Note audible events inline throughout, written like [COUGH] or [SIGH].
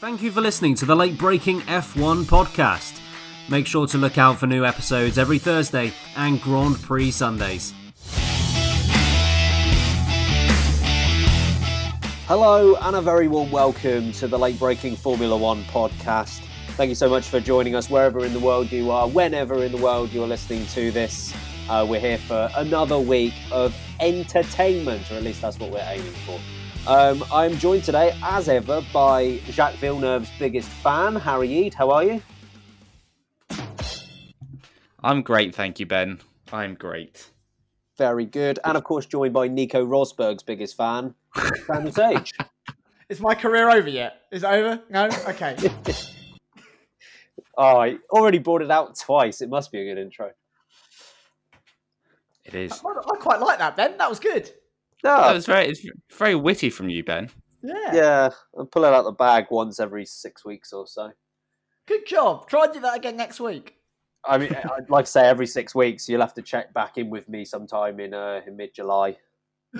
Thank you for listening to the late breaking F1 podcast. Make sure to look out for new episodes every Thursday and Grand Prix Sundays. Hello, and a very warm welcome to the late breaking Formula One podcast. Thank you so much for joining us wherever in the world you are, whenever in the world you're listening to this. Uh, we're here for another week of entertainment, or at least that's what we're aiming for. Um, I'm joined today, as ever, by Jacques Villeneuve's biggest fan, Harry Eade. How are you? I'm great, thank you, Ben. I'm great. Very good. And of course, joined by Nico Rosberg's biggest fan, Samuel [LAUGHS] Sage. Is my career over yet? Is it over? No? Okay. [LAUGHS] oh, I already brought it out twice. It must be a good intro. It is. I, I quite like that, Ben. That was good. No, That was very, it's very witty from you, Ben. Yeah. yeah, I'm pulling out the bag once every six weeks or so. Good job. Try and do that again next week. I mean, I'd like to say every six weeks. You'll have to check back in with me sometime in uh, in mid July. [LAUGHS]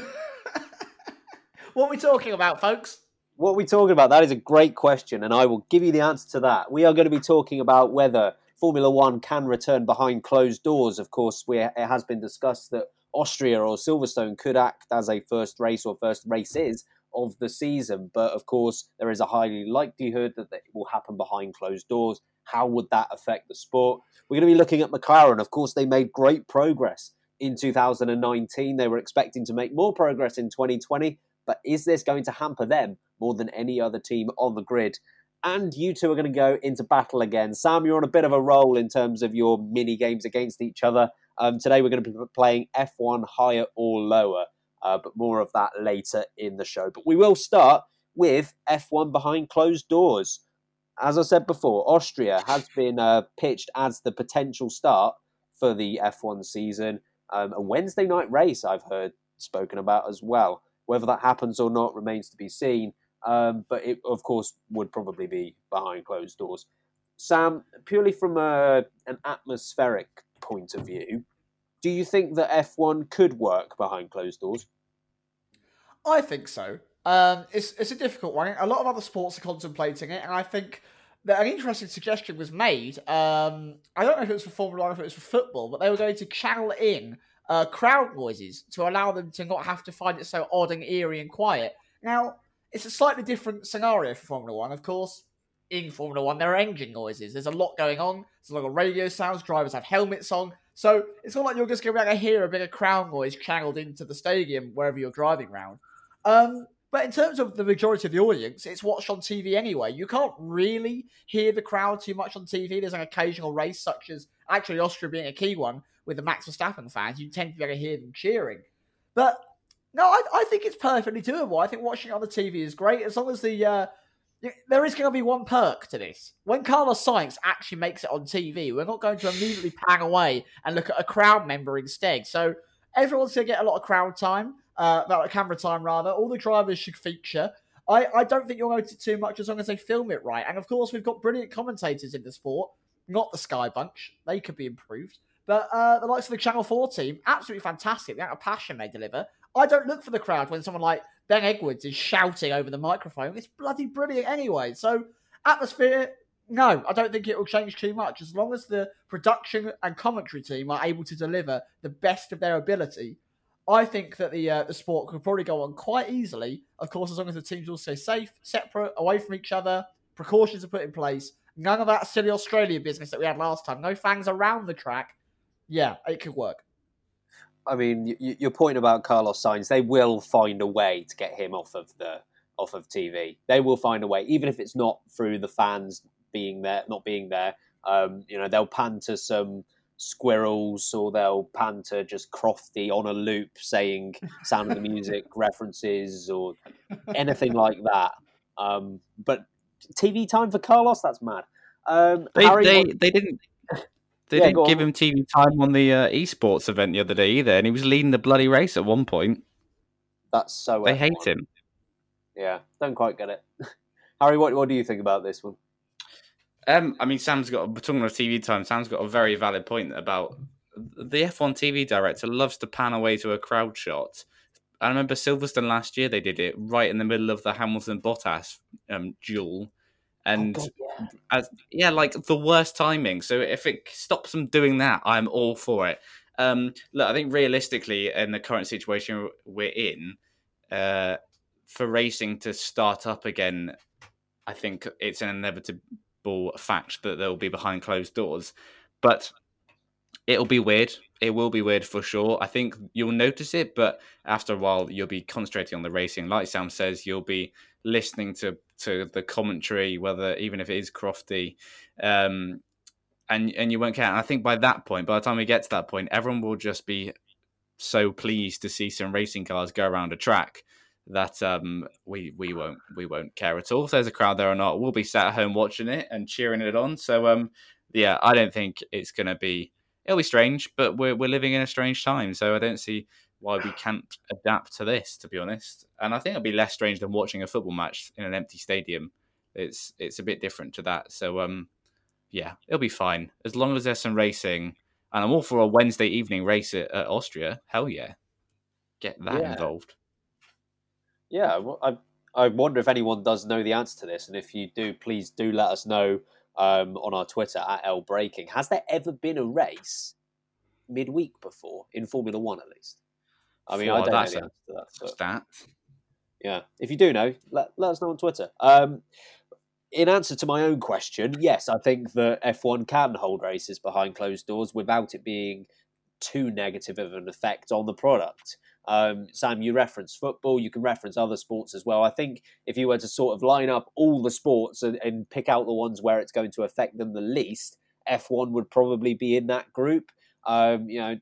what are we talking about, folks? What are we talking about? That is a great question, and I will give you the answer to that. We are going to be talking about whether Formula One can return behind closed doors. Of course, we, it has been discussed that Austria or Silverstone could act as a first race or first races of the season, but of course, there is a highly likelihood that it will happen behind closed doors. How would that affect the sport? We're going to be looking at McLaren. Of course, they made great progress in 2019. They were expecting to make more progress in 2020, but is this going to hamper them more than any other team on the grid? And you two are going to go into battle again. Sam, you're on a bit of a roll in terms of your mini games against each other. Um, today we're going to be playing F1 higher or lower, uh, but more of that later in the show. But we will start with F1 behind closed doors. As I said before, Austria has been uh, pitched as the potential start for the F1 season. Um, a Wednesday night race, I've heard spoken about as well. Whether that happens or not remains to be seen. Um, but it, of course, would probably be behind closed doors. Sam, purely from a, an atmospheric point of view, do you think that F1 could work behind closed doors? I think so. Um, it's it's a difficult one. A lot of other sports are contemplating it, and I think that an interesting suggestion was made. Um, I don't know if it was for Formula One, if it was for football, but they were going to channel in uh, crowd noises to allow them to not have to find it so odd and eerie and quiet. Now, it's a slightly different scenario for Formula One, of course. In Formula One, there are engine noises. There's a lot going on. There's a lot of radio sounds. Drivers have helmets on. So it's not like you're just going to be able to hear a bit of crowd noise channeled into the stadium wherever you're driving around. Um, but in terms of the majority of the audience, it's watched on TV anyway. You can't really hear the crowd too much on TV. There's an occasional race, such as actually Austria being a key one with the Max Verstappen fans. You tend to be able to hear them cheering. But no, I, I think it's perfectly doable. I think watching it on the TV is great as long as the. Uh, there is going to be one perk to this. When Carlos Sainz actually makes it on TV, we're not going to immediately pan away and look at a crowd member instead. So everyone's going to get a lot of crowd time uh, about camera time rather. All the drivers should feature. I, I don't think you'll notice too much as long as they film it right. And of course, we've got brilliant commentators in the sport. Not the Sky Bunch; they could be improved. But uh, the likes of the Channel Four team, absolutely fantastic. The amount of passion they deliver. I don't look for the crowd when someone like Ben Edwards is shouting over the microphone. It's bloody brilliant anyway. So atmosphere, no, I don't think it will change too much as long as the production and commentary team are able to deliver the best of their ability I think that the uh, the sport could probably go on quite easily. Of course, as long as the teams all stay safe, separate, away from each other, precautions are put in place. None of that silly Australia business that we had last time. No fans around the track. Yeah, it could work. I mean, y- your point about Carlos Sainz, they will find a way to get him off of the off of TV. They will find a way, even if it's not through the fans being there, not being there. Um, you know, they'll pan to some squirrels or they'll pan to just Crofty on a loop saying [LAUGHS] Sound of the Music references or anything like that. Um, but TV time for Carlos, that's mad. Um, they, Harry, they, they didn't they Yeah, didn't give on. him TV time on the uh, esports event the other day either, and he was leading the bloody race at one point. that's so. They F1. hate him. Yeah, don't quite get it. [LAUGHS] Harry, what what do you think about this one? Um, I mean, Sam's got talking of TV time. Sam's got a very valid point about the F1 TV director loves to pan away to a crowd shot. I remember Silverstone last year; they did it right in the middle of the Hamilton Bottas um, duel, And oh God, yeah. as yeah, like the worst timing. So if it stops them doing that, I'm all for it. Um, look, I think realistically, in the current situation we're in, uh, for racing to start up again, I think it's an inevitable fact that they'll be behind closed doors. But it'll be weird. It will be weird for sure. I think you'll notice it, but after a while, you'll be concentrating on the racing. Like Sam says, you'll be listening to to the commentary, whether even if it is crofty, um, and and you won't care. And I think by that point, by the time we get to that point, everyone will just be so pleased to see some racing cars go around a track that um, we we won't we won't care at all if there's a crowd there or not. We'll be sat at home watching it and cheering it on. So um, yeah, I don't think it's going to be. It'll be strange, but we're we're living in a strange time, so I don't see why we can't adapt to this. To be honest, and I think it'll be less strange than watching a football match in an empty stadium. It's it's a bit different to that. So um, yeah, it'll be fine as long as there's some racing. And I'm all for a Wednesday evening race at, at Austria. Hell yeah, get that Yeah. involved. Yeah, well, I I wonder if anyone does know the answer to this, and if you do, please do let us know um, on our Twitter at L Breaking. Has there ever been a race midweek before in Formula One, at least? I mean, I don't know the answer to that. But Stat. yeah, if you do know, let, let us know on Twitter. Um, in answer to my own question, yes, I think that F1 can hold races behind closed doors without it being too negative of an effect on the product. Um, Sam, you reference football, you can reference other sports as well. I think if you were to sort of line up all the sports and, and pick out the ones where it's going to affect them the least, F1 would probably be in that group. Um, you know,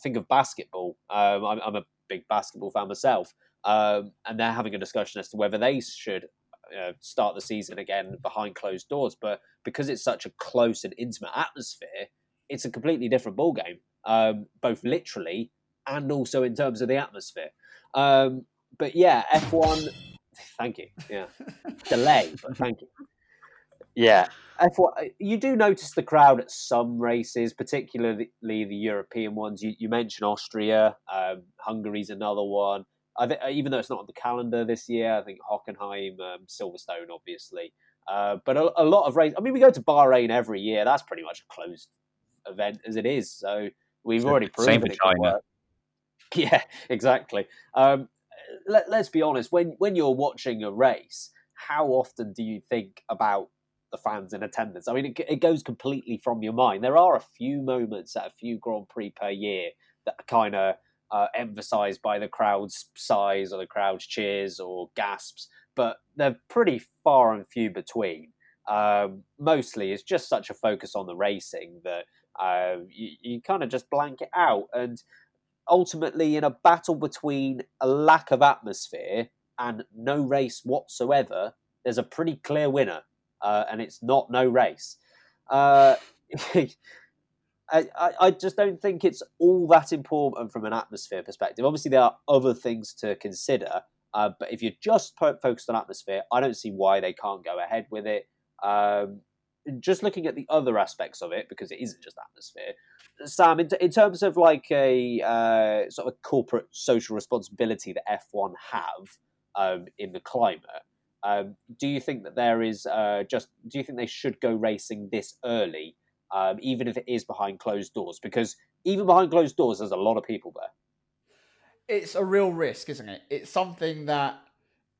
think of basketball. Um, I'm, I'm a big basketball fan myself um, and they're having a discussion as to whether they should uh, start the season again behind closed doors. But because it's such a close and intimate atmosphere, it's a completely different ballgame, um, both literally and also in terms of the atmosphere. Um, but yeah, F1. Thank you. Yeah, [LAUGHS] delay, but thank you. Yeah, F1. You do notice the crowd at some races, particularly the European ones. You, you mentioned Austria, um, Hungary's another one. I think, even though it's not on the calendar this year, I think Hockenheim, um, Silverstone, obviously. Uh, but a, a lot of races. I mean, we go to Bahrain every year. That's pretty much a closed event as it is. So we've Same- already proven same for China. [LAUGHS] Yeah, exactly. Um, let, let's be honest. When when you're watching a race, how often do you think about the fans in attendance? I mean, it, it goes completely from your mind. There are a few moments at a few Grand Prix per year that are kind of uh, emphasized by the crowd's size or the crowd's cheers or gasps, but they're pretty far and few between. Um, mostly, it's just such a focus on the racing that uh, you, you kind of just blank it out. And ultimately, in a battle between a lack of atmosphere and no race whatsoever, there's a pretty clear winner, uh, and it's not no race. Uh, [LAUGHS] I, I, just don't think it's all that important from an atmosphere perspective. Obviously, there are other things to consider, uh, but if you're just po- focused on atmosphere, I don't see why they can't go ahead with it. Um, just looking at the other aspects of it, because it isn't just atmosphere. Sam, in, in terms of like a uh, sort of corporate social responsibility that F1 have um, in the climate, um, do you think that there is uh, just? Do you think they should go racing this early? um, even if it is behind closed doors, because even behind closed doors, there's a lot of people there. it's a real risk, isn't it? It's something that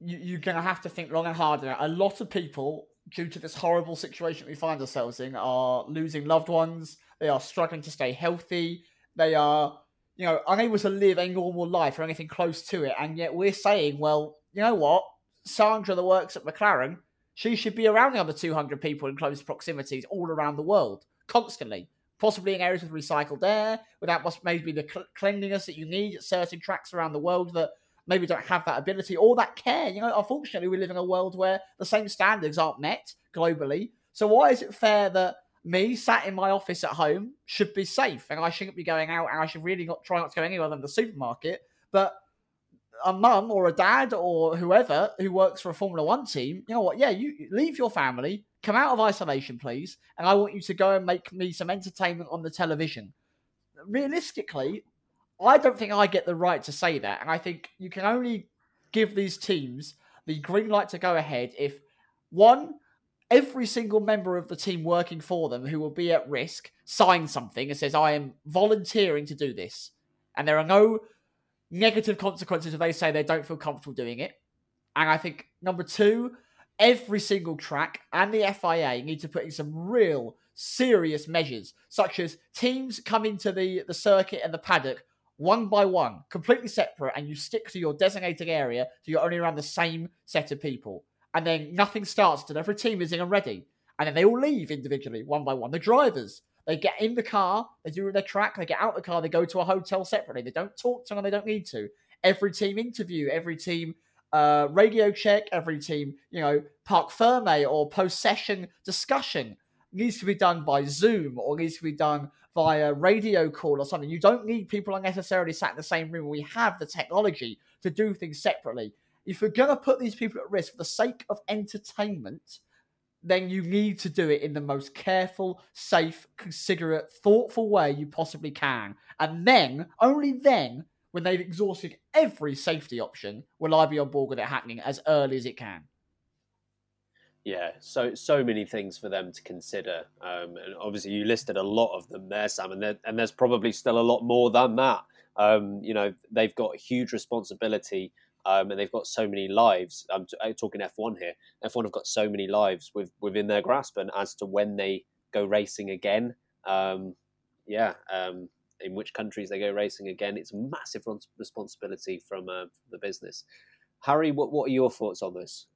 you, you're going to have to think long and hard about. A lot of people, due to this horrible situation we find ourselves in, are losing loved ones. They are struggling to stay healthy. They are, you know, unable to live a normal life or anything close to it. And yet we're saying, well, you know what? Sandra that works at McLaren, she should be around the other 200 people in close proximities all around the world, constantly. Possibly in areas with recycled air, without maybe the cl- cleanliness that you need at certain tracks around the world that maybe don't have that ability or that care. You know, unfortunately, we live in a world where the same standards aren't met globally. So why is it fair that me sat in my office at home should be safe and I shouldn't be going out and I should really not try not to go anywhere than the supermarket, but a mum or a dad or whoever who works for a Formula One team, you know what? Yeah, you leave your family, come out of isolation, please, and I want you to go and make me some entertainment on the television. Realistically, I don't think I get the right to say that, and I think you can only give these teams the green light to go ahead if one, every single member of the team working for them who will be at risk signs something and says, I am volunteering to do this. And there are no negative consequences if they say they don't feel comfortable doing it. And I think number two, every single track and the FIA need to put in some real serious measures, such as teams come into the, the circuit and the paddock one by one, completely separate, and you stick to your designated area so you're only around the same set of people. And then nothing starts until every team is in and ready. And then they all leave individually, one by one. The drivers, they get in the car, they do their track, they get out the car, they go to a hotel separately. They don't talk to them, they don't need to. Every team interview, every team uh, radio check, every team, you know, parc ferme or post session discussion needs to be done by Zoom or needs to be done via radio call or something. You don't need people unnecessarily sat in the same room. We have the technology to do things separately. If you're going to put these people at risk for the sake of entertainment, then you need to do it in the most careful, safe, considerate, thoughtful way you possibly can. And then, only then, when they've exhausted every safety option, will I be on board with it happening as early as it can. Yeah, so so many things for them to consider, um, and obviously you listed a lot of them there, Sam, and, there, and there's probably still a lot more than that. Um, you know, they've got huge responsibility, um, and they've got so many lives. I'm, t- I'm, talking F1 here. F1 have got so many lives with, within their grasp, and as to when they go racing again, um, yeah, um, in which countries they go racing again, it's a massive responsibility from uh, the business. Harry, what what are your thoughts on this?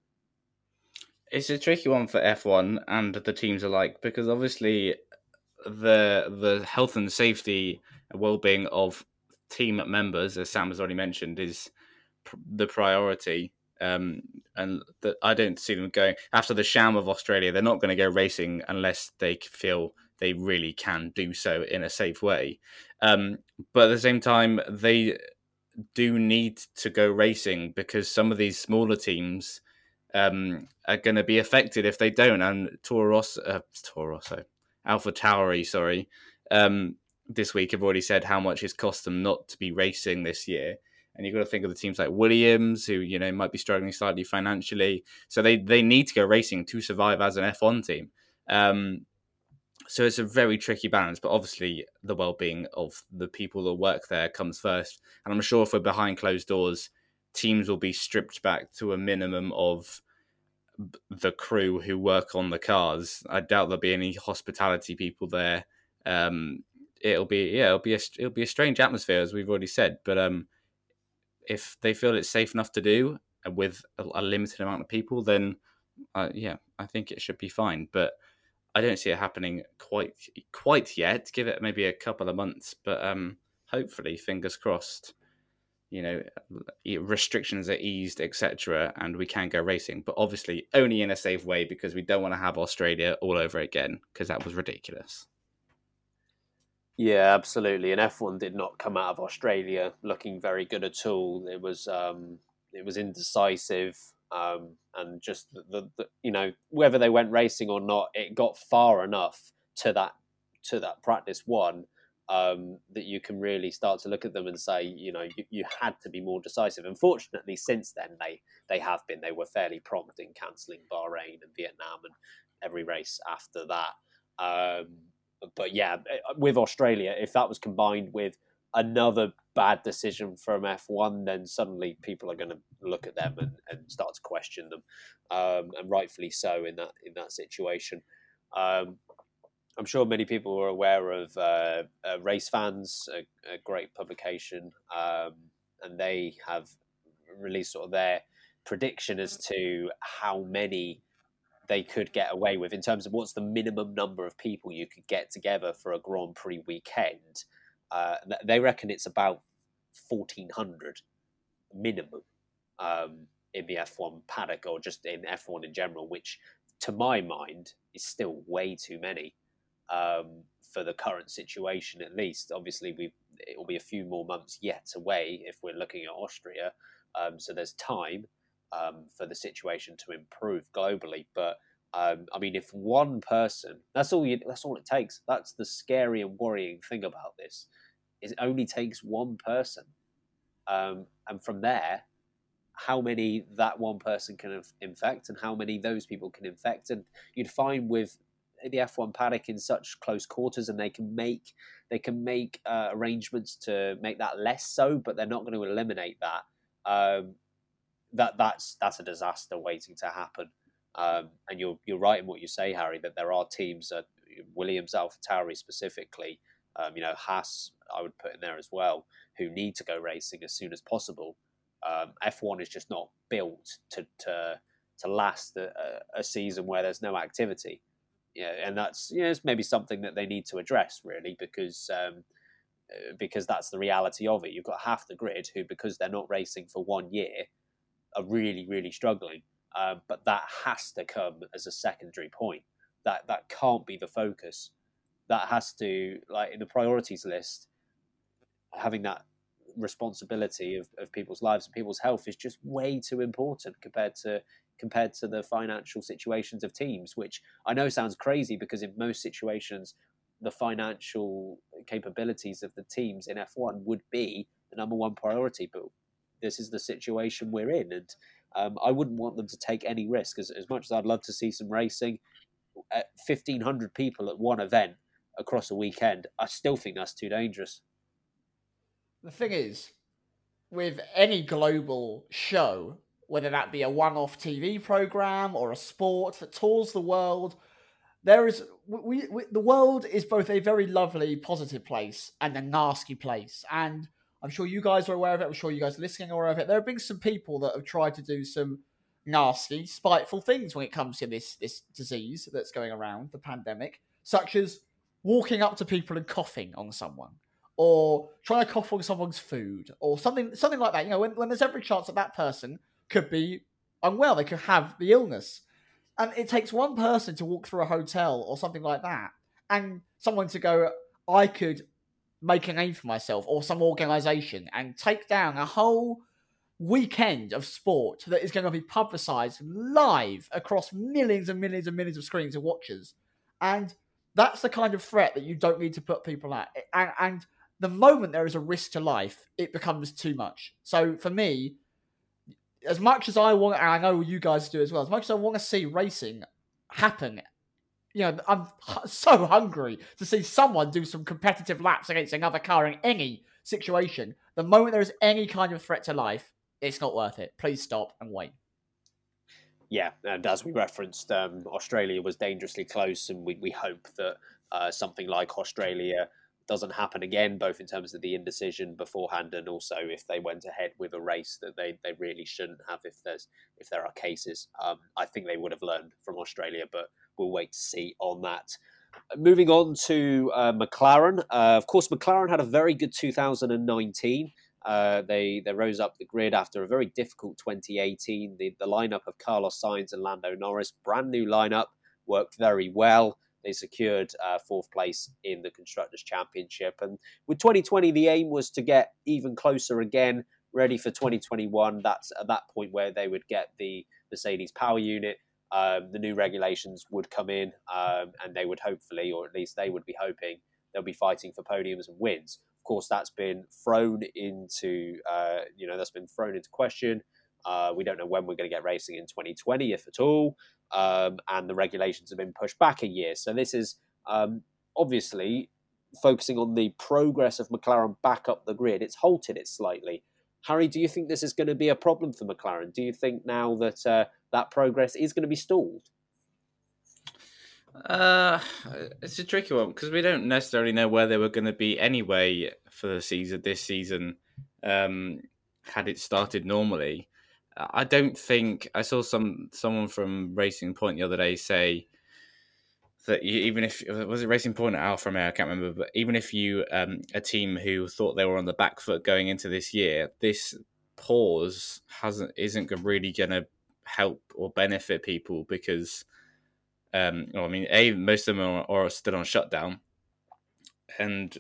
It's a tricky one for F1 and the teams alike because obviously the the health and safety and well-being of team members, as Sam has already mentioned, is the priority. Um, and the, I don't see them going after the sham of Australia. They're not going to go racing unless they feel they really can do so in a safe way. Um, but at the same time, they do need to go racing because some of these smaller teams um, are going to be affected if they don't. And Toro Rosso, uh, Alpha Tauri, sorry, um, this week have already said how much it's cost them not to be racing this year. And you've got to think of the teams like Williams, who you know might be struggling slightly financially, so they they need to go racing to survive as an F1 team. Um, so it's a very tricky balance, but obviously the well-being of the people that work there comes first. And I'm sure if we're behind closed doors, teams will be stripped back to a minimum of the crew who work on the cars. I doubt there'll be any hospitality people there. Um, it'll be yeah, it'll be a it'll be a strange atmosphere as we've already said. But um, if they feel it's safe enough to do uh, with a, a limited amount of people, then uh, yeah, I think it should be fine. But I don't see it happening quite quite yet. Give it maybe a couple of months, but um, hopefully, fingers crossed you know restrictions are eased etc and we can go racing but obviously only in a safe way because we don't want to have australia all over again because that was ridiculous yeah absolutely and f1 did not come out of australia looking very good at all it was um it was indecisive um and just the, the, you know whether they went racing or not it got far enough to that to that practice one um, that you can really start to look at them and say, you know, you, you, had to be more decisive. Unfortunately, since then they they have been. They were fairly prompt in cancelling Bahrain and Vietnam and every race after that. Um, but yeah, eh, with Australia, if that was combined with another bad decision from F1, then suddenly people are going to look at them and, and start to question them, um, and rightfully so in that in that situation. Um, I'm sure many people are aware of uh, uh, Race Fans, a, a great publication, um, and they have released sort of their prediction as to how many they could get away with in terms of what's the minimum number of people you could get together for a Grand Prix weekend. Uh, they reckon it's about 1,400 minimum um, in the F1 paddock or just in F1 in general, which to my mind is still way too many um, for the current situation at least. Obviously, we it will be a few more months yet away if we're looking at Austria. Um, so there's time um, for the situation to improve globally. But um, I mean, if one person, that's all you, that's all it takes. That's the scary and worrying thing about this. Is it only takes one person, um, and from there, how many that one person can infect and how many those people can infect. And you'd find with the F1 paddock in such close quarters, and they can make they can make uh, arrangements to make that less so, but they're not going to eliminate that. Um, that that's that's a disaster waiting to happen. Um, and you're you're right in what you say, Harry, that there are teams, uh, Williams, AlphaTauri specifically, um, you know, Haas, I would put in there as well, who need to go racing as soon as possible. Um, F1 is just not built to to to last a, a, season where there's no activity. Yeah, and that's you know, it's maybe something that they need to address really because um, uh, because that's the reality of it. You've got half the grid who, because they're not racing for one year, are really really struggling. Um, but that has to come as a secondary point. That that can't be the focus. That has to like in the priorities list. Having that responsibility of, of people's lives and people's health is just way too important compared to compared to the financial situations of teams, which I know sounds crazy because in most situations the financial capabilities of the teams in F1 would be the number one priority, but this is the situation we're in, and um, I wouldn't want them to take any risk. As, as much as I'd love to see some racing, at 1,500 people at one event across a weekend, I still think that's too dangerous. The thing is, with any global show, whether that be a one off TV program or a sport that tours the world, there is we, we, the world is both a very lovely positive place and a nasty place and i'm sure you guys are aware of it. I'm sure you guys listening are aware of it. There have been some people that have tried to do some nasty spiteful things when it comes to this this disease that's going around the pandemic such as walking up to people and coughing on someone or trying to cough on someone's food or something something like that. You know when, when there's every chance that that person could be unwell they could have the illness. And it takes one person to walk through a hotel or something like that, and someone to go, I could make a name for myself, or some organization, and take down a whole weekend of sport that is going to be publicized live across millions and millions and millions of screens of watchers. And that's the kind of threat that you don't need to put people at. And, and the moment there is a risk to life, it becomes too much. So for me, as much as I want, and I know you guys do as well, as much as I want to see racing happen, you know, I'm so hungry to see someone do some competitive laps against another car in any situation. The moment there is any kind of threat to life, it's not worth it. Please stop and wait. Yeah, and as we referenced, um, Australia was dangerously close, and we, we hope that uh, something like Australia doesn't happen again, both in terms of the indecision beforehand and also if they went ahead with a race that they, they really shouldn't have if there's if there are cases. Um, I think they would have learned from Australia, but we'll wait to see on that. Moving on to uh, McLaren, uh, of course, McLaren had a very good 2019. Uh, they they rose up the grid after a very difficult 2018. The the lineup of Carlos Sainz and Lando Norris, brand new lineup, worked very well. They secured uh, fourth place in the Constructors' Championship. And with 2020, the aim was to get even closer again, ready for 2021. That's at that point where they would get the Mercedes power unit. Um, the new regulations would come in, um, and they would hopefully, or at least they would be hoping, they'll be fighting for podiums and wins. Of course, that's been thrown into, uh, you know, that's been thrown into question. Uh, we don't know when we're going to get racing in 2020, if at all um, and the regulations have been pushed back a year. So this is um, obviously focusing on the progress of McLaren back up the grid. It's halted it slightly. Harry, do you think this is going to be a problem for McLaren? Do you think now that uh, that progress is going to be stalled? Uh, it's a tricky one because we don't necessarily know where they were going to be anyway for the season this season. Um, had it started normally, I don't think I saw some someone from Racing Point the other day say that you, even if was it Racing Point or Alfa Romeo, I can't remember, but even if you um, a team who thought they were on the back foot going into this year, this pause hasn't isn't really going to help or benefit people because, um, well, I mean, a most of them are, are still on shutdown, and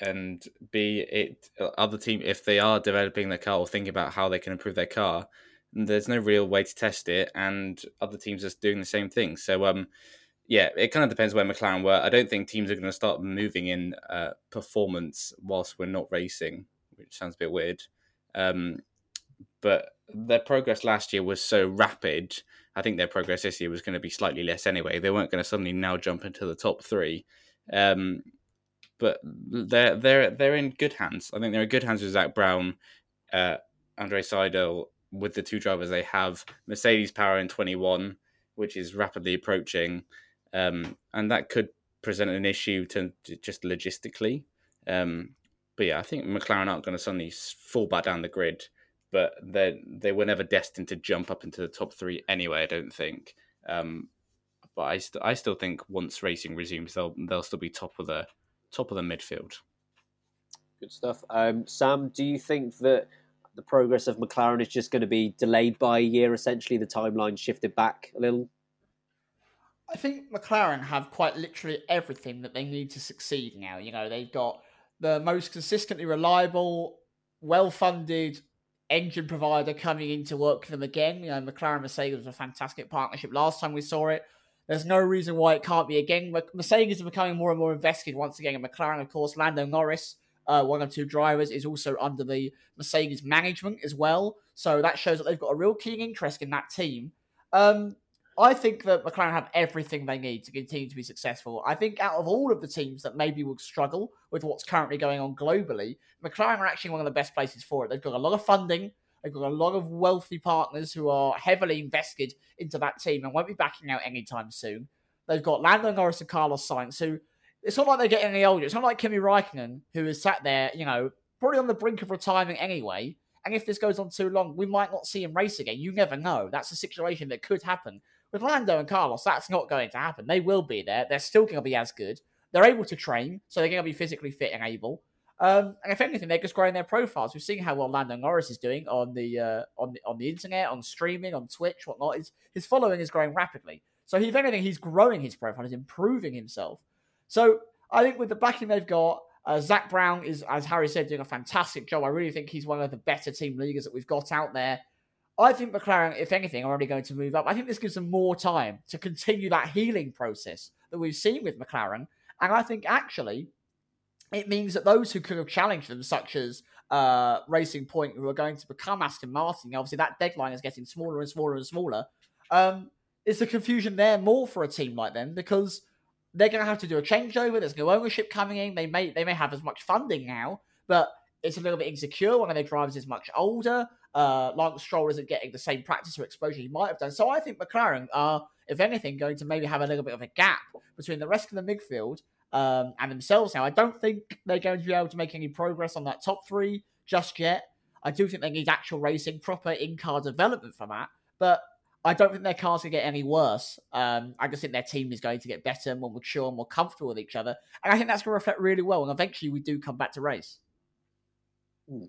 and b it other team if they are developing their car or thinking about how they can improve their car there's no real way to test it and other teams are doing the same thing. So um yeah it kind of depends where mclaren were i don't think teams are going to start moving in uh, performance whilst we're not racing which sounds a bit weird um but their progress last year was so rapid. I think their progress this year was going to be slightly less anyway. They weren't going to suddenly now jump into the top three. Um, but they're they're they're in good hands. I think they're in good hands with Zak Brown, uh, Andre Seidl, with the two drivers they have. Mercedes power in twenty one, which is rapidly approaching, um, and that could present an issue to, to just logistically. Um, but yeah, I think McLaren aren't going to suddenly fall back down the grid, but they they were never destined to jump up into the top three anyway. I don't think. Um, but I st- I still think once racing resumes, they'll they'll still be top of the top of the midfield. Good stuff. Um, Sam, do you think that the progress of McLaren is just going to be delayed by a year? Essentially, the timeline shifted back a little. I think McLaren have quite literally everything that they need to succeed now. You know, they've got the most consistently reliable, well funded engine provider coming in to work for them again. You know, McLaren Mercedes was a fantastic partnership last time we saw it. There's no reason why it can't be again. Mercedes are becoming more and more invested once again. And McLaren, of course, Lando Norris, uh, one of two drivers, is also under the Mercedes management as well. So that shows that they've got a real keen interest in that team. Um, I think that McLaren have everything they need to continue to be successful. I think out of all of the teams that maybe will struggle with what's currently going on globally, McLaren are actually one of the best places for it. They've got a lot of funding. They've got a lot of wealthy partners who are heavily invested into that team and won't be backing out anytime soon. They've got Lando Norris and Carlos Sainz, who it's not like they're getting any older. It's not like Kimi Raikkonen, who is sat there, you know, probably on the brink of retirement anyway. And if this goes on too long, we might not see him race again. You never know. That's a situation that could happen. With Lando and Carlos, that's not going to happen. They will be there. They're still going to be as good. They're able to train, so they're going to be physically fit and able. Um, and if anything, they're just growing their profiles. We've seen how well Lando Norris is doing on the uh, on the on the internet, on streaming, on Twitch, whatnot. His, his following is growing rapidly. So if anything, he's growing his profile, he's improving himself. So I think with the backing they've got, uh, Zak Brown is, as Harry said, doing a fantastic job. I really think he's one of the better team leaders that we've got out there. I think McLaren, if anything, are only going to move up. I think this gives them more time to continue that healing process that we've seen with McLaren. And I think actually it means that those who could have challenged them, such as uh, Racing Point, who are going to become Aston Martin, obviously that deadline is getting smaller and smaller and smaller. Um, is the confusion there more for a team like them because they're going to have to do a changeover? There's no ownership coming in. They may they may have as much funding now, but it's a little bit insecure. One of their drivers is much older. Uh, Lance Stroll isn't getting the same practice or exposure he might have done. So I think McLaren are, if anything, going to maybe have a little bit of a gap between the rest of the midfield um, and themselves now. I don't think they're going to be able to make any progress on that top three just yet. I do think they need actual racing, proper in car development for that. But I don't think their cars can get any worse. Um, I just think their team is going to get better, more mature, more comfortable with each other. And I think that's going to reflect really well. And eventually we do come back to race. Hmm.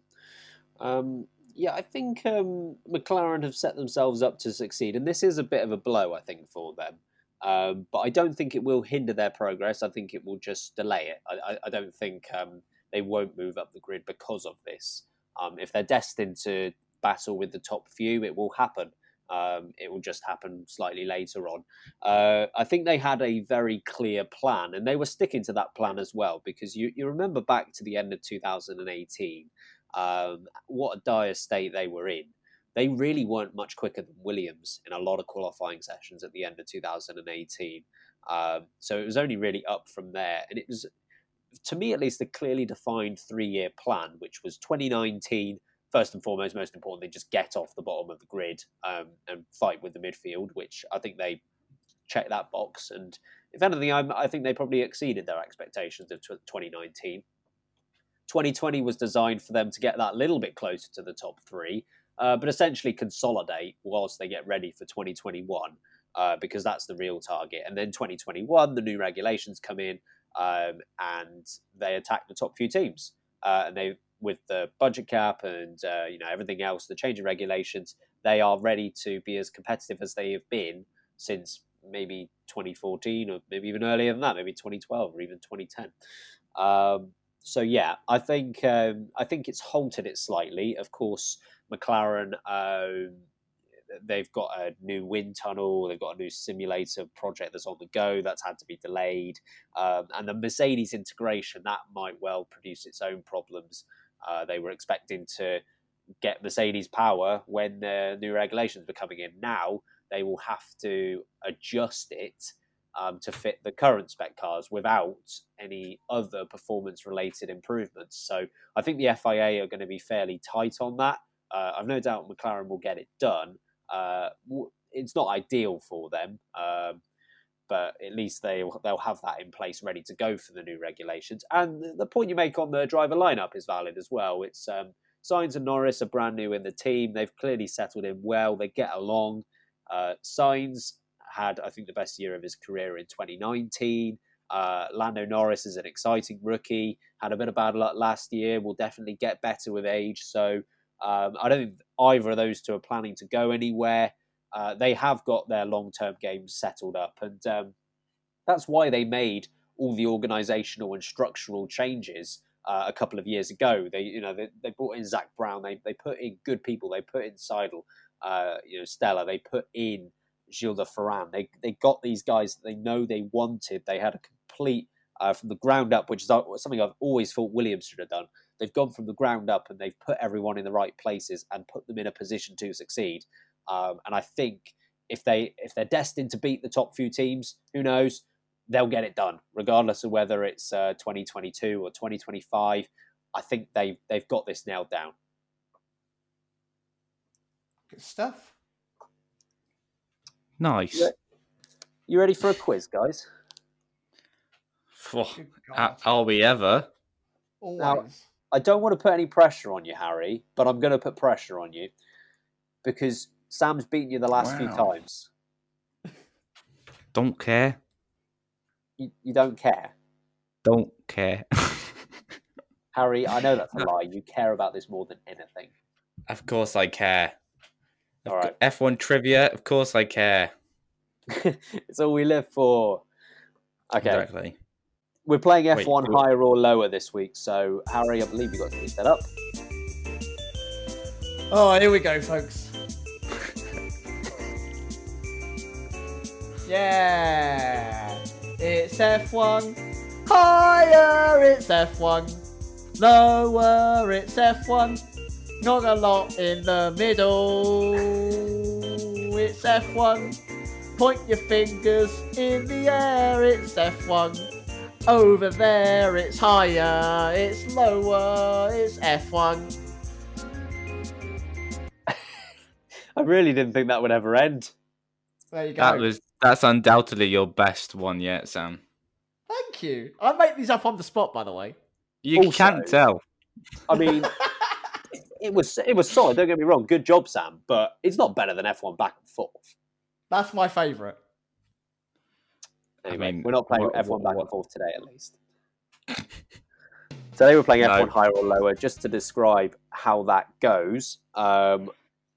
Um, yeah, I think um, McLaren have set themselves up to succeed. And this is a bit of a blow, I think, for them. Um, but I don't think it will hinder their progress. I think it will just delay it. I, I, I don't think um, they won't move up the grid because of this. Um, if they're destined to battle with the top few, it will happen. Um, it will just happen slightly later on. Uh, I think they had a very clear plan, and they were sticking to that plan as well. Because you, you remember back to the end of 2018, um, what a dire state they were in they really weren't much quicker than Williams in a lot of qualifying sessions at the end of 2018. Um, so it was only really up from there. And it was, to me at least, a clearly defined three year plan, which was 2019. First and foremost, most importantly, just get off the bottom of the grid um, and fight with the midfield, which I think they checked that box. And if anything, I, I think they probably exceeded their expectations of 2019. 2020 was designed for them to get that little bit closer to the top three uh, but essentially consolidate whilst they get ready for 2021 uh, because that's the real target. And then 2021, the new regulations come in um, and they attack the top few teams. Uh, and they, with the budget cap and uh, you know everything else, the change regulations, they are ready to be as competitive as they have been since maybe 2014 or maybe even earlier than that, maybe 2012 or even 2010. Um, so yeah, I think um, I think it's halted it slightly. Of course, McLaren, um, they've got a new wind tunnel, they've got a new simulator project that's on the go that's had to be delayed, um, and the Mercedes integration that might well produce its own problems. Uh, they were expecting to get Mercedes power when the new regulations were coming in. Now they will have to adjust it um, to fit the current spec cars without any other performance related improvements. So I think the FIA are going to be fairly tight on that. Uh, I've no doubt McLaren will get it done. Uh, it's not ideal for them, um, but at least they they'll have that in place, ready to go for the new regulations. And the point you make on the driver lineup is valid as well. It's um, Sainz and Norris are brand new in the team. They've clearly settled in well. They get along. Uh, Sainz had, I think, the best year of his career in 2019. Uh, Lando Norris is an exciting rookie. Had a bit of bad luck last year. Will definitely get better with age. So um, I don't think either of those two are planning to go anywhere. Uh, they have got their long-term games settled up, and um, that's why they made all the organisational and structural changes uh, a couple of years ago. They, you know, they, they brought in Zak Brown. They they put in good people. They put in Seidl, uh, you know, Stella. They put in Gil de Ferran. They they got these guys that they know they wanted. They had a complete uh, from the ground up, which is something I've always thought Williams should have done. They've gone from the ground up and they've put everyone in the right places and put them in a position to succeed. Um, and I think if they if they're destined to beat the top few teams, who knows? They'll get it done, regardless of whether it's uh, 2022 or 2025. I think they they've got this nailed down. Good stuff. Nice. You ready for a quiz, guys? Oh, are we ever? Always. Now, I don't want to put any pressure on you, Harry, but I'm going to put pressure on you because Sam's beaten you the last wow. few times. Don't care. You, you don't care. Don't care. [LAUGHS] Harry, I know that's a lie. You care about this more than anything. Of course I care. All right. [LAUGHS] F1 trivia, of course I care. it's all we live for. Okay. Exactly. We're playing F1 Wait, higher or lower this week, so Harry, I believe you got to pick that up. Oh, here we go, folks. [LAUGHS] yeah, it's F1. Higher, it's F1. Lower, it's F1. Not a lot in the middle. It's F1. Point your fingers in the air, it's F1. Over there, it's higher, it's lower, it's F1. [LAUGHS] I really didn't think that would ever end. There you go. That was that's undoubtedly your best one yet, Sam. Thank you. I make these up on the spot, by the way. You also, can't tell. I mean, [LAUGHS] it was it was solid. Don't get me wrong. Good job, Sam. But it's not better than F1 back and forth. That's my favourite. Anyway, I mean, we're not playing what, F1 what, back what? and forth today, at least. [LAUGHS] so they were playing F1 higher or lower. Just to describe how that goes, um,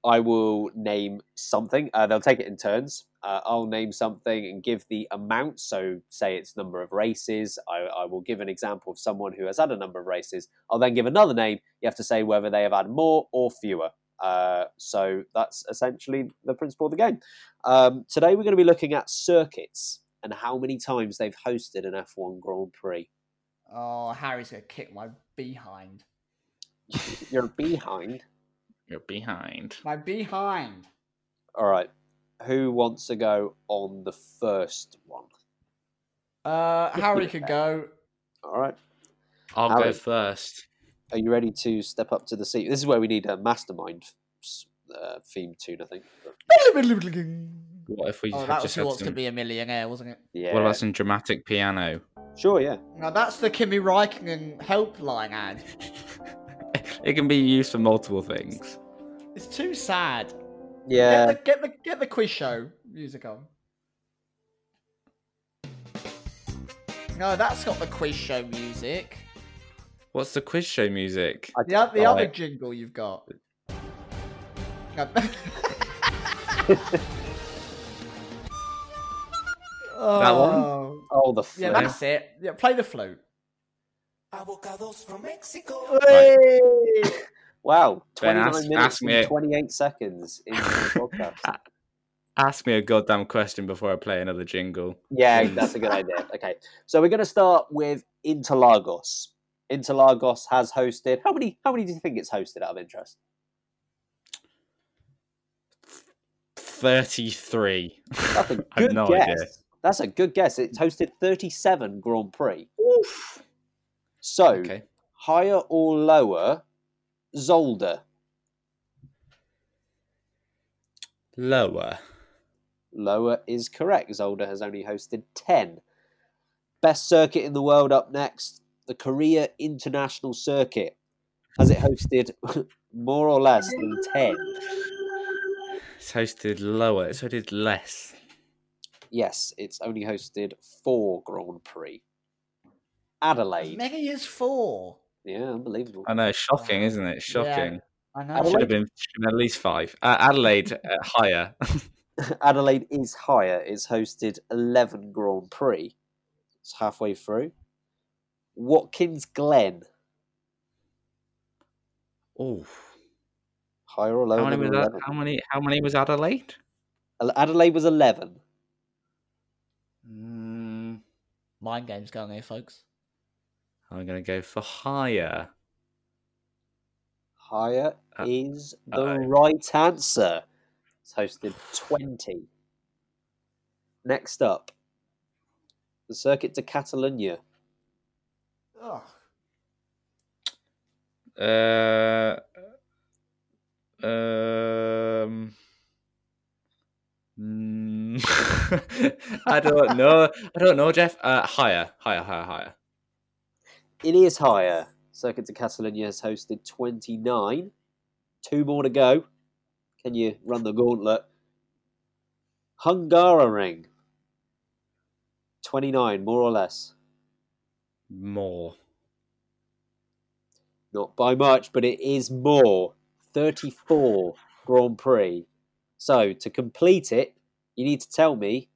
I will name something. Uh, they'll take it in turns. Uh, I'll name something and give the amount. So, say it's number of races. I, I, will give an example of someone who has had a number of races. I'll then give another name. You have to say whether they have had more or fewer. Uh, so that's essentially the principle of the game. Um, today we're going to be looking at circuits and how many times they've hosted an F1 Grand Prix. Oh, Harry's gonna kick my behind. [LAUGHS] You're behind. You're behind. My behind. All right. Who wants to go on the first one? Uh, Harry could go. All right. I'll Harry, go first. Are you ready to step up to the seat? This is where we need a mastermind uh, theme tune, I think. What if we oh, that was Who Wants some... to Be a Millionaire, wasn't it? Yeah. What about some dramatic piano? Sure, yeah. Now that's the Kimi Raikkonen helpline ad. [LAUGHS] it can be used for multiple things. It's too sad. Yeah. Get the, get the, get the quiz show music on. No, that's not the quiz show music. What's the quiz show music? The, the other jingle you've got. [LAUGHS] [LAUGHS] that one? Oh, oh the flute. Yeah, that's it. Yeah, play the flute. Avocados from Mexico. [LAUGHS] Wow, 29 minutes ask and 28 a... seconds into the [LAUGHS] podcast. ask me a goddamn question before I play another jingle. Yeah, that's a good idea. Okay, so we're going to start with Interlagos. Interlagos has hosted. How many? How many do you think it's hosted? Out of interest, thirty-three. That's a [LAUGHS] good no guess. Idea. That's a good guess. It's hosted thirty-seven Grand Prix. Oof. So, okay. higher or lower Zolder. Lower. Lower is correct. Zolder has only hosted 10. Best circuit in the world up next, the Korea International Circuit. Has it hosted [LAUGHS] more or less than 10? It's hosted lower. It's hosted less. Yes, it's only hosted four Grand Prix. As Adelaide. many as four. Yeah, unbelievable. I know, shocking, isn't it? Shocking. I know. Should have been, should have been at least five. Uh, Adelaide uh, [LAUGHS] higher. [LAUGHS] Adelaide is higher. It's hosted 11 Grand Prix. It's halfway through. Watkins Glen, oh, higher or lower how many than was that? How many? How many was Adelaide? Adelaide was 11. Mm, Mind games going here, folks. I'm gonna go for higher. Higher Uh, is the uh-oh. right answer. It's hosted 20. Next up, the Circuit de Catalunya. Ugh. Uh, um, mm, [LAUGHS] I don't know. I don't know, Jeff. Uh, higher, higher, higher, higher. It is higher. Circuit de Catalunya has hosted 29. Two more to go. Can you run the gauntlet? Hungaroring. 29, more or less. More. Not by much, but it is more. 34 Grand Prix. So, to complete it, you need to tell me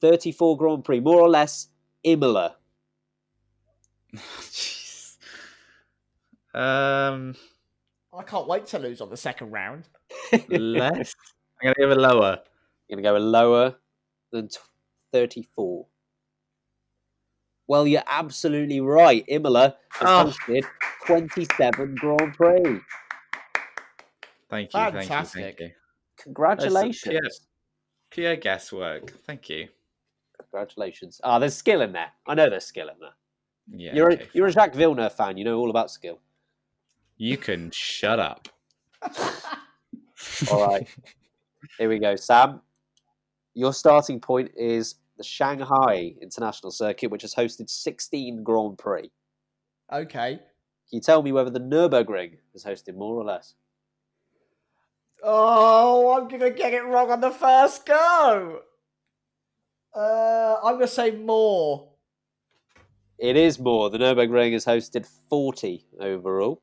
34 Grand Prix, more or less, Imola. Jeez. Um, I can't wait to lose on the second round. less. I'm gonna give it lower. You're going to go a lower than t- 34. Well, you're absolutely right. Imola has Oh. hosted 27 Grand Prix. Thank you. Thank you. Fantastic. Thank you. Congratulations. yes. Pure guesswork. Thank you. Congratulations. Ah, there's skill in there. I know there's skill in there. Yeah. you're, okay, a, you're a Jacques Villeneuve fan. You know all about skill. You can shut up. [LAUGHS] All right. Here we go. Sam, your starting point is the Shanghai International Circuit, which has hosted 16 Grand Prix. Okay. Can you tell me whether the Nürburgring has hosted more or less? Oh, I'm gonna get it wrong on the first go. Uh, I'm gonna say more. It is more. The Nürburgring has hosted 40 overall.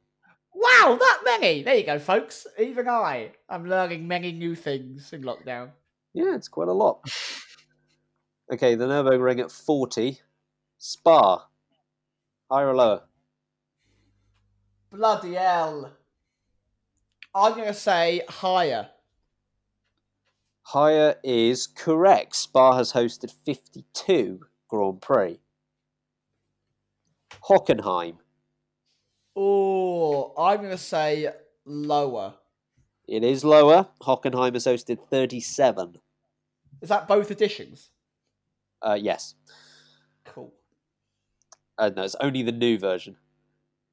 Wow, that many! There you go, folks. Even I, I'm learning many new things in lockdown. Yeah, it's quite a lot. Okay, the Nürburgring at 40. Spa. Higher or lower? Bloody hell! I'm gonna say higher. Higher is correct. Spa has hosted 52 Grand Prix. Hockenheim. Oh, I'm gonna say lower. It is lower. Hockenheim has hosted 37. Is that both editions? Uh, yes. Cool. Uh, no, it's only the new version.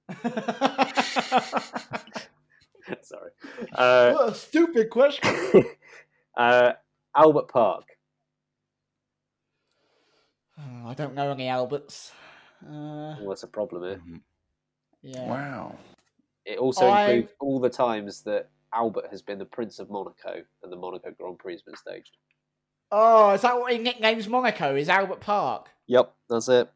[LAUGHS] Sorry. Uh, what a stupid question. [LAUGHS] uh, Albert Park. Oh, I don't know any Alberts. Uh, Oh, that's a problem here. Mhm. yeah. Wow. It also I- includes all the times that Albert has been the Prince of Monaco and the Monaco Grand Prix has been staged. Oh, is that what he nicknames Monaco? Is Albert Park? Yep, that's it.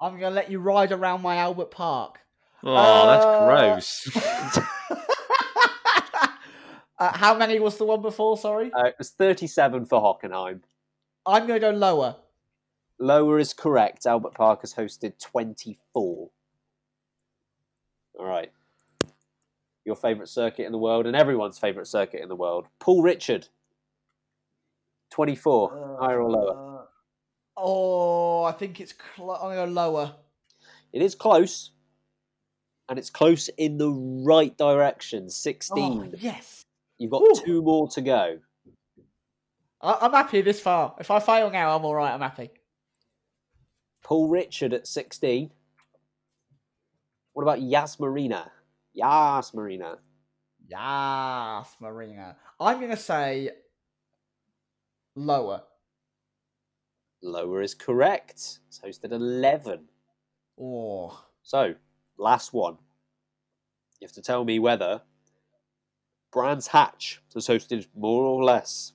I'm gonna let you ride around my Albert Park. Oh, Uh, that's gross. [LAUGHS] [LAUGHS] uh, how many was the one before? Sorry, Uh, it was 37 for Hockenheim. I'm gonna go lower. Lower is correct. Albert Park has hosted 24. All right. Your favourite circuit in the world and everyone's favourite circuit in the world. Paul Ricard. 24. higher or lower? Uh, oh, I think it's. Cl- I'm gonna go lower. It is close. And it's close in the right direction. 16. Oh, yes. You've got Whew. two more to go. I- I'm happy this far. If I fail now, I'm all right. I'm happy. Paul Ricard at 16. What about Yas Marina? Yas Marina. Yes, Marina. I'm gonna say lower. Lower is correct. It's hosted 11. Oh, So, last one. You have to tell me whether Brands Hatch has hosted more or less.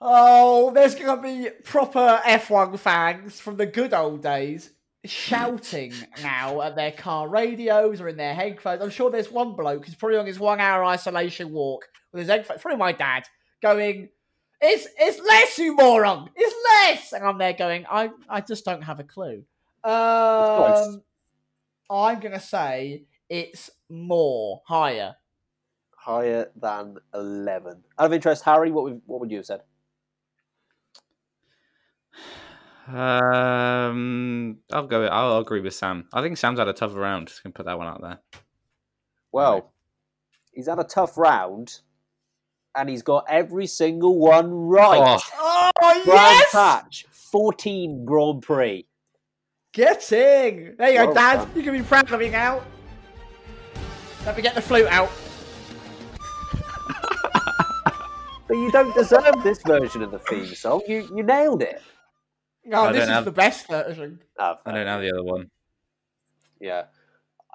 Oh, there's gonna be proper F1 fans from the good old days shouting now at their car radios or in their headphones. I'm sure there's one bloke who's probably on his one-hour isolation walk with his headphones. Probably my dad going. It's it's less, you moron. It's less, and I'm there going. I I just don't have a clue. Um, I'm gonna say it's more higher. Higher than 11. Out of interest, Harry, what, would- what would you have said? Um, I'll go. I'll agree with Sam. I think Sam's had a tough round. Just gonna put that one out there. Well, Right. he's had a tough round, and he's got every single one right. Oh, Oh Brands yes, Hatch, 14 Grand Prix. getting there you go, Dad. done. You can be proud of me now. Let me get the flute out. But you don't deserve this version of the theme song. You you nailed it. No, I this is have- the best version. Oh, I don't have the other one. Yeah.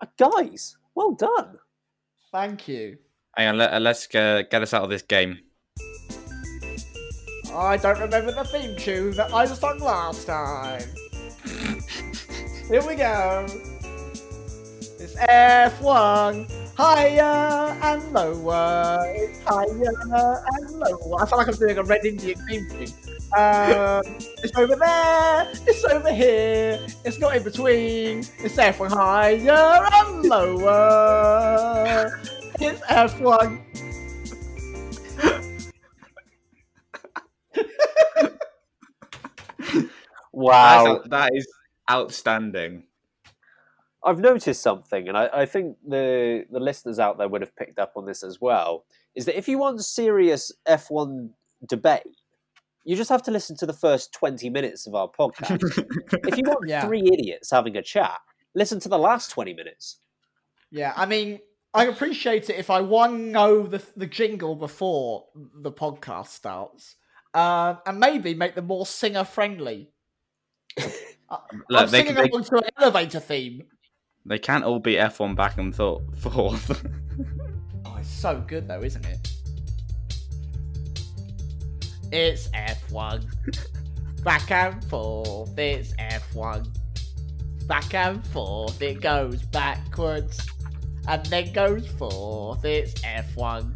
Uh, guys, well done. Thank you. Hang on, let, let's get, get us out of this game. I don't remember the theme tune that I just sung last time. [LAUGHS] Here we go. It's F1, higher and lower. It's higher and lower. I sound like I'm doing a Red Indian theme tune. Um, [LAUGHS] it's over there, it's over here, it's not in between. It's F1 higher and lower. It's F1. Wow. That is, that is outstanding. I've noticed something, and I, I think the the listeners out there would have picked up on this as well. Is that if you want serious F1 debate, you just have to listen to the first twenty minutes of our podcast. [LAUGHS] if you want Yeah. three idiots having a chat, listen to the last twenty minutes. Yeah, I mean, I appreciate it if I one know the the jingle before the podcast starts, um, and maybe make them more singer friendly. [LAUGHS] I'm Look, they, singing they, along to an elevator theme. They can't all be F1 back and thought [LAUGHS] forth. Oh, it's so good though, isn't it? It's F1. [LAUGHS] Back and forth, it's F1. Back and forth, it goes backwards. And then goes forth, it's F1.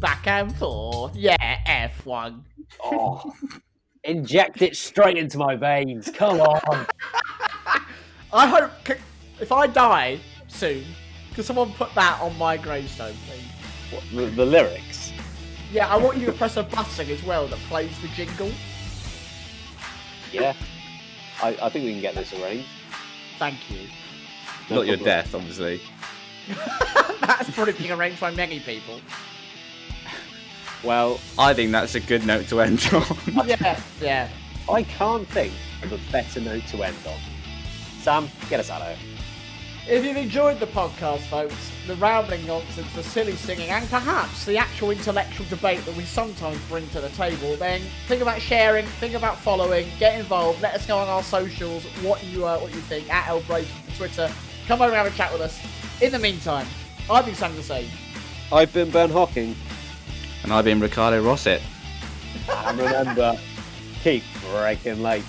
Back and forth, yeah, F1. Oh, inject it straight into my veins. Come on. [LAUGHS] I hope, c- if I die soon, can someone put that on my gravestone, please? What, the, the lyrics. Yeah, I want you to press a button as well that plays the jingle. Yeah. I, I think we can get this arranged. Thank you. No Not your problem. death, obviously. [LAUGHS] That's probably being arranged by many people. Well, I think that's a good note to end on. [LAUGHS] Yeah, yeah. I can't think of a better note to end on. Sam, get us out of here. If you've enjoyed the podcast, folks, the rambling nonsense, the silly singing, and perhaps the actual intellectual debate that we sometimes bring to the table, then think about sharing, think about following, get involved. Let us know on our socials what you uh, what you think at LBraking for Twitter. Come over and have a chat with us. In the meantime, I've been Sam the Sage. I've been Ben Hocking, and I've been Ricardo Rosset. and remember, keep braking late.